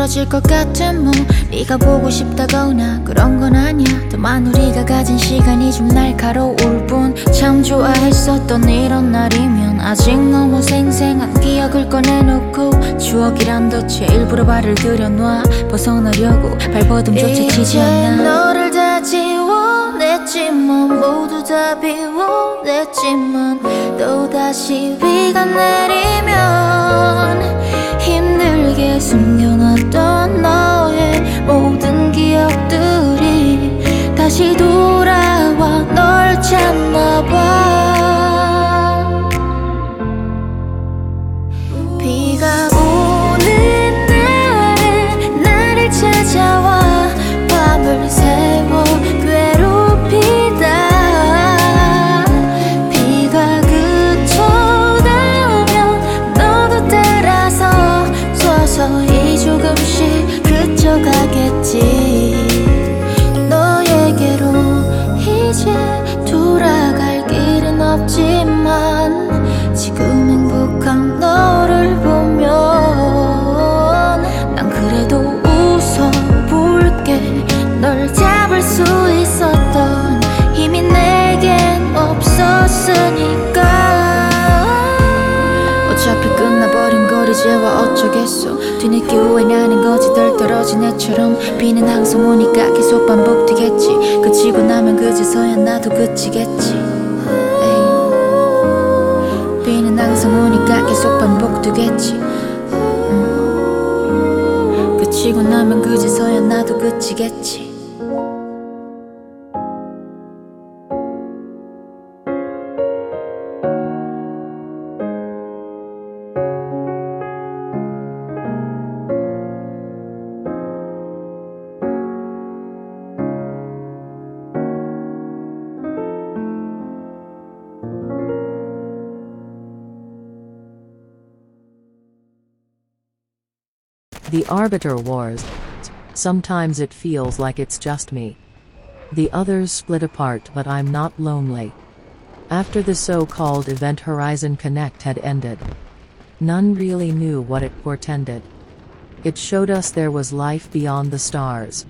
떨어질 것 같아 뭐. 네가 보고 싶다거나 그런 건 아니야. 다만 우리가 가진 시간이 좀 날카로울 뿐. 참 좋아했었던 이런 날이면 아직 너무 생생한 기억을 꺼내놓고 추억이란 덫에 일부러 발을 들여놔 벗어나려고 발버둥조차 치지 않아. 너를 다 지워냈지만 모두 다 비워냈지만 또다시 비가 내리면 힘들게 숨겨놨던 너의 모든 기억들이 다시 돌아와 널 찾나봐 없었으니까. 어차피 끝나버린 걸 이제 와 어쩌겠어. 뒤늦게 후회나는 거지. 덜 떨어진 애처럼 비는 항상 오니까 계속 반복되겠지. 그치고 나면 그제서야 나도 그치겠지. 비는 항상 오니까 계속 반복되겠지. 음. 그치고 나면 그제서야 나도 그치겠지 The Arbiter Wars. Sometimes it feels like it's just me. The others split apart, but I'm not lonely. After the so called event Horizon Connect had ended, none really knew what it portended. It showed us there was life beyond the stars.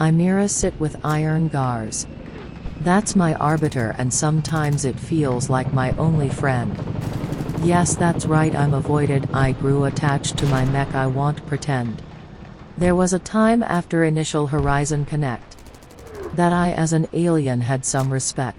I Imira sit with iron gars. That's my arbiter, and sometimes it feels like my only friend. Yes, that's right, I'm avoided. I grew attached to my mech, I won't pretend. There was a time after initial Horizon Connect that I, as an alien, had some respect.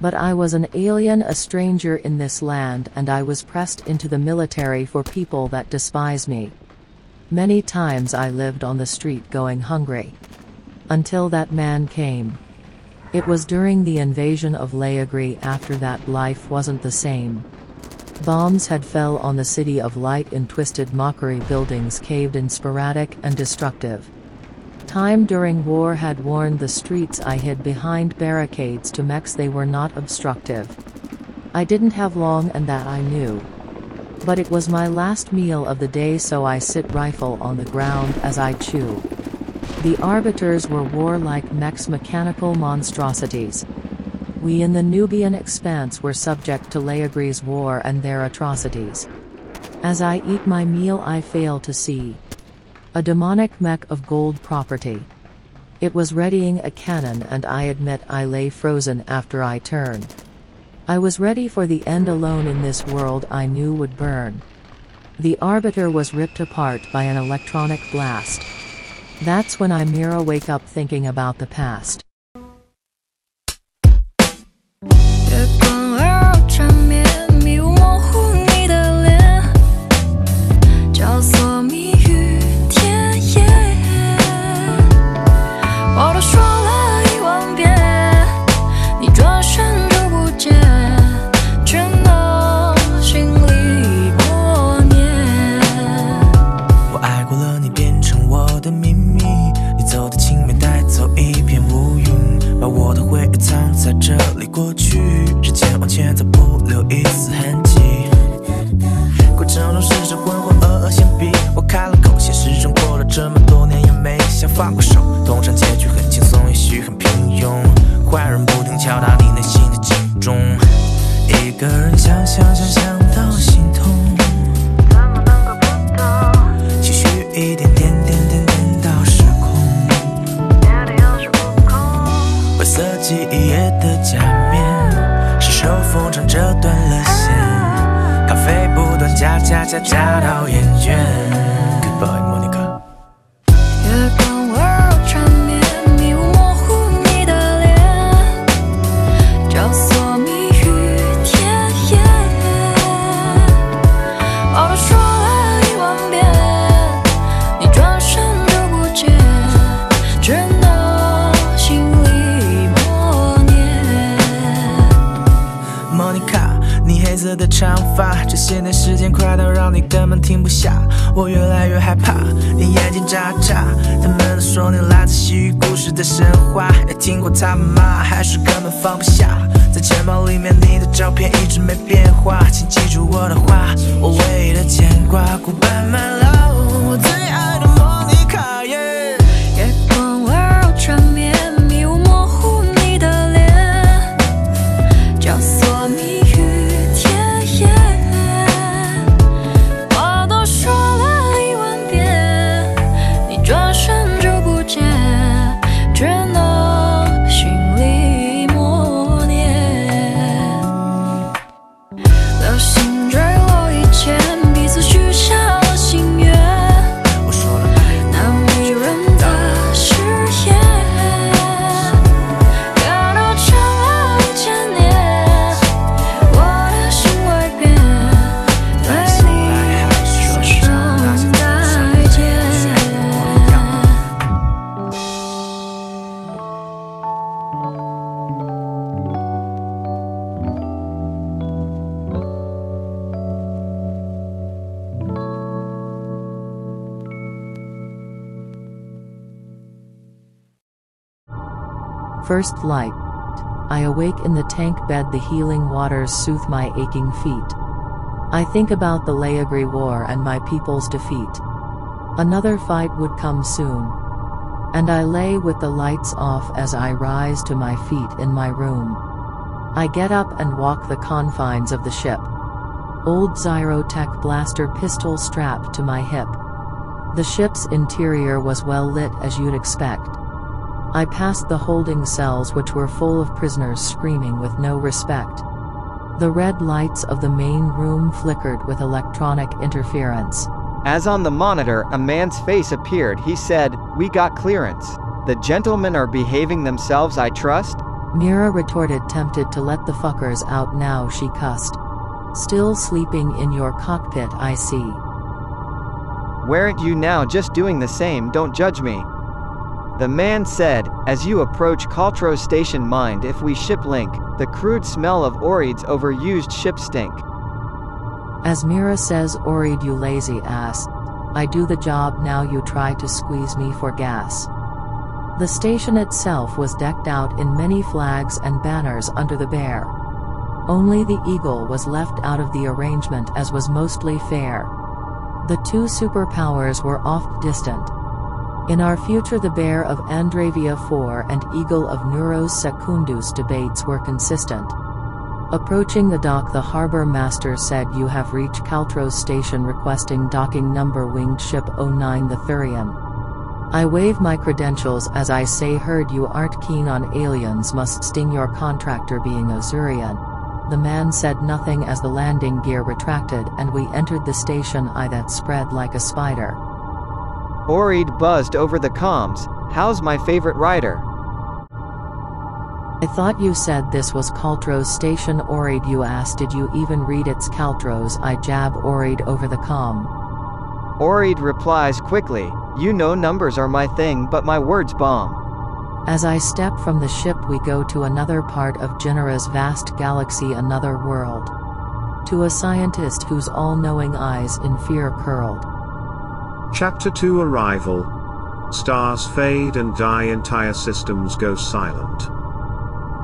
But I was an alien, a stranger in this land, and I was pressed into the military for people that despise me. Many times I lived on the street going hungry. Until that man came. It was during the invasion of Leagri after that life wasn't the same. Bombs had fell on the city of light in twisted mockery buildings caved in sporadic and destructive. Time during war had warned the streets I hid behind barricades to mechs they were not obstructive. I didn't have long and that I knew. But it was my last meal of the day so I sit rifle on the ground as I chew. The arbiters were warlike mechs mechanical monstrosities. We in the Nubian expanse were subject to Leagri's war and their atrocities. As I eat my meal I fail to see a demonic mech of gold property. It was readying a cannon and I admit I lay frozen after I turned. I was ready for the end alone in this world I knew would burn. The Arbiter was ripped apart by an electronic blast. That's when I Mira wake up thinking about the past. I'll see you also 敲打我越来越害怕，你眼睛眨眨。他们都说你来自西域故事的神话，也听过他们骂，还是根本放不下。在钱包里面你的照片一直没变化，请记住我的话，我唯一的牵挂。Goodbye my love，我最爱的莫流星坠 First light. I awake in the tank bed, the healing waters soothe my aching feet. I think about the Laegri War and my people's defeat. Another fight would come soon. And I lay with the lights off as I rise to my feet in my room. I get up and walk the confines of the ship. Old Zyrotech blaster pistol strapped to my hip. The ship's interior was well lit as you'd expect. I passed the holding cells which were full of prisoners screaming with no respect. The red lights of the main room flickered with electronic interference. As on the monitor, a man's face appeared. He said, We got clearance. The gentlemen are behaving themselves, I trust? Mira retorted, tempted to let the fuckers out now, she cussed. Still sleeping in your cockpit, I see. Weren't you now just doing the same? Don't judge me. The man said, As you approach Caltro Station, mind if we ship link, the crude smell of Oreid's overused ship stink. As Mira says, Oreid, you lazy ass. I do the job, now you try to squeeze me for gas. The station itself was decked out in many flags and banners under the bear. Only the eagle was left out of the arrangement as was mostly fair. The two superpowers were oft distant. In our future the bear of Andravia 4 and eagle of Neuros Secundus debates were consistent. Approaching the dock the harbor master said you have reached Caltros station requesting docking number winged ship 09 the Thurian. I wave my credentials as I say heard you aren't keen on aliens must sting your contractor being Azurian. The man said nothing as the landing gear retracted and we entered the station eye that spread like a spider. Oreid buzzed over the comms. How's my favorite rider? I thought you said this was Caltros station Oreid you asked did you even read its Caltros I jab Oreid over the com. Oreid replies quickly, You know numbers are my thing, but my words bomb. As I step from the ship we go to another part of Genera's vast galaxy another world. To a scientist whose all-knowing eyes in fear curled. Chapter 2 Arrival. Stars fade and die, entire systems go silent.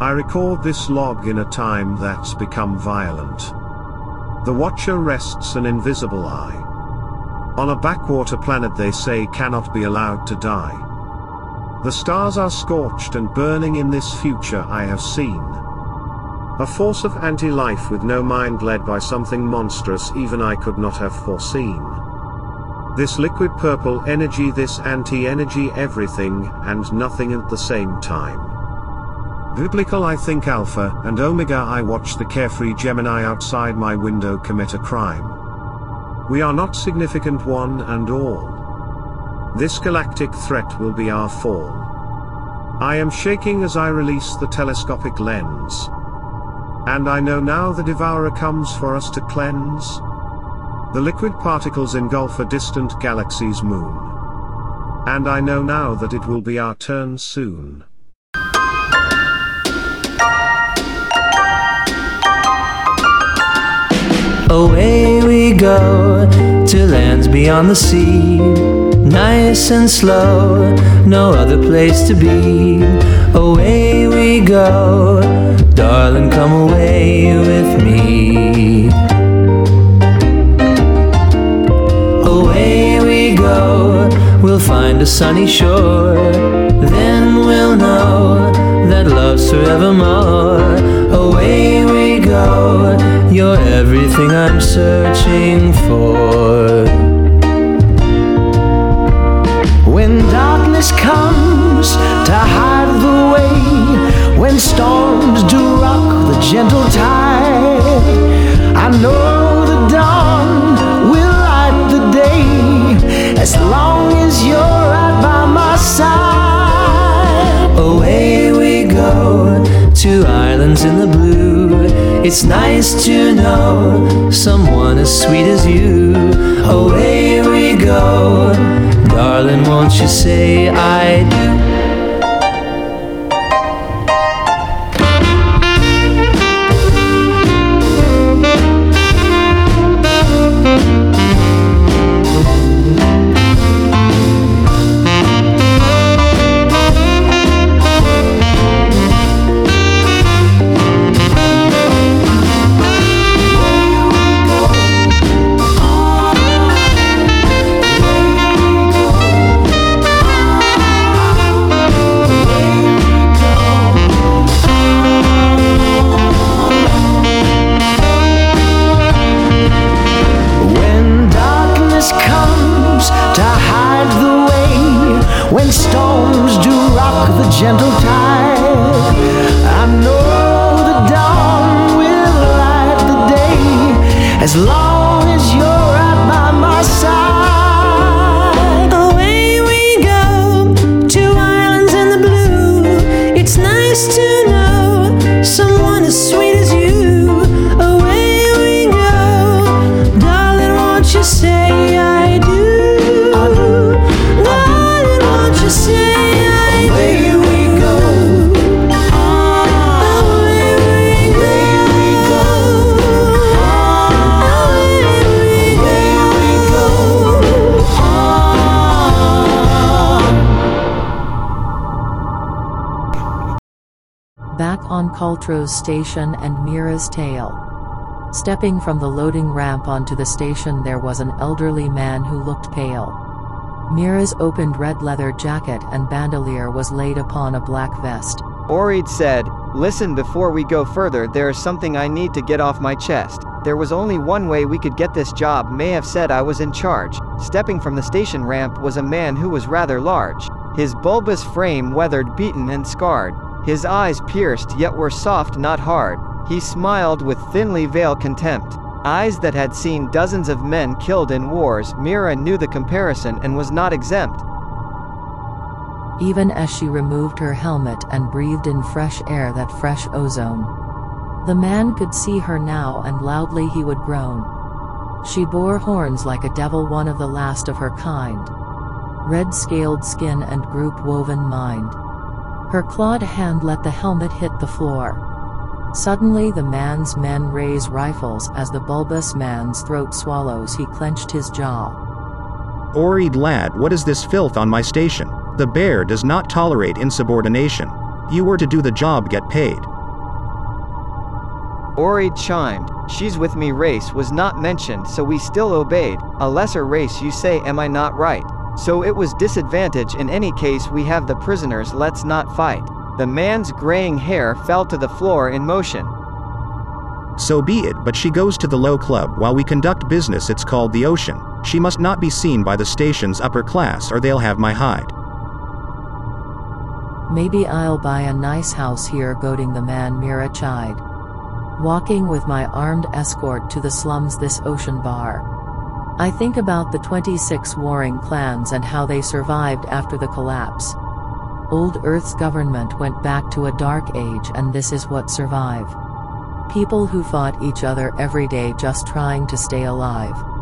I record this log in a time that's become violent. The Watcher rests an invisible eye. On a backwater planet they say cannot be allowed to die. The stars are scorched and burning in this future I have seen. A force of anti-life with no mind led by something monstrous even I could not have foreseen. This liquid purple energy, this anti-energy everything and nothing at the same time. Biblical I think Alpha and Omega I watch the carefree Gemini outside my window commit a crime. We are not significant one and all. This galactic threat will be our fall. I am shaking as I release the telescopic lens. And I know now the devourer comes for us to cleanse. The liquid particles engulf a distant galaxy's moon. And I know now that it will be our turn soon. Away we go to lands beyond the sea. Nice and slow, no other place to be. Away we go, darling, come away with me. We'll find a sunny shore. Then we'll know that love's forevermore. Away we go, you're everything I'm searching for. When darkness comes It's nice to know someone as sweet as you. Away we go, darling, won't you say I do? To on Cultro's station and Mira's Tail. Stepping from the loading ramp onto the station, there was an elderly man who looked pale. Mira's opened red leather jacket and bandolier was laid upon a black vest. Oreid said, Listen, before we go further, there is something I need to get off my chest. There was only one way we could get this job. May have said I was in charge. Stepping from the station ramp was a man who was rather large. His bulbous frame weathered, beaten, and scarred. His eyes pierced, yet were soft, not hard. He smiled with thinly veiled contempt. Eyes that had seen dozens of men killed in wars, Mira knew the comparison and was not exempt. Even as she removed her helmet and breathed in fresh air that fresh ozone. The man could see her now and loudly he would groan. She bore horns like a devil, one of the last of her kind. Red scaled skin and group woven mind. Her clawed hand let the helmet hit the floor. Suddenly the man's men raise rifles as the bulbous man's throat swallows he clenched his jaw. Oreid lad, what is this filth on my station? The bear does not tolerate insubordination. You were to do the job, get paid. Oreid chimed, She's with me race was not mentioned so we still obeyed, a lesser race you say am I not right? So it was disadvantage in any case we have the prisoners let's not fight. The man's graying hair fell to the floor in motion. So be it, but she goes to the low club while we conduct business, it's called the ocean. She must not be seen by the station's upper class or they'll have my hide. Maybe I'll buy a nice house here goading the man Mira chide. Walking with my armed escort to the slums this ocean bar. I think about the 26 warring clans and how they survived after the collapse. Old Earth's government went back to a dark age and this is what survive. People who fought each other every day just trying to stay alive.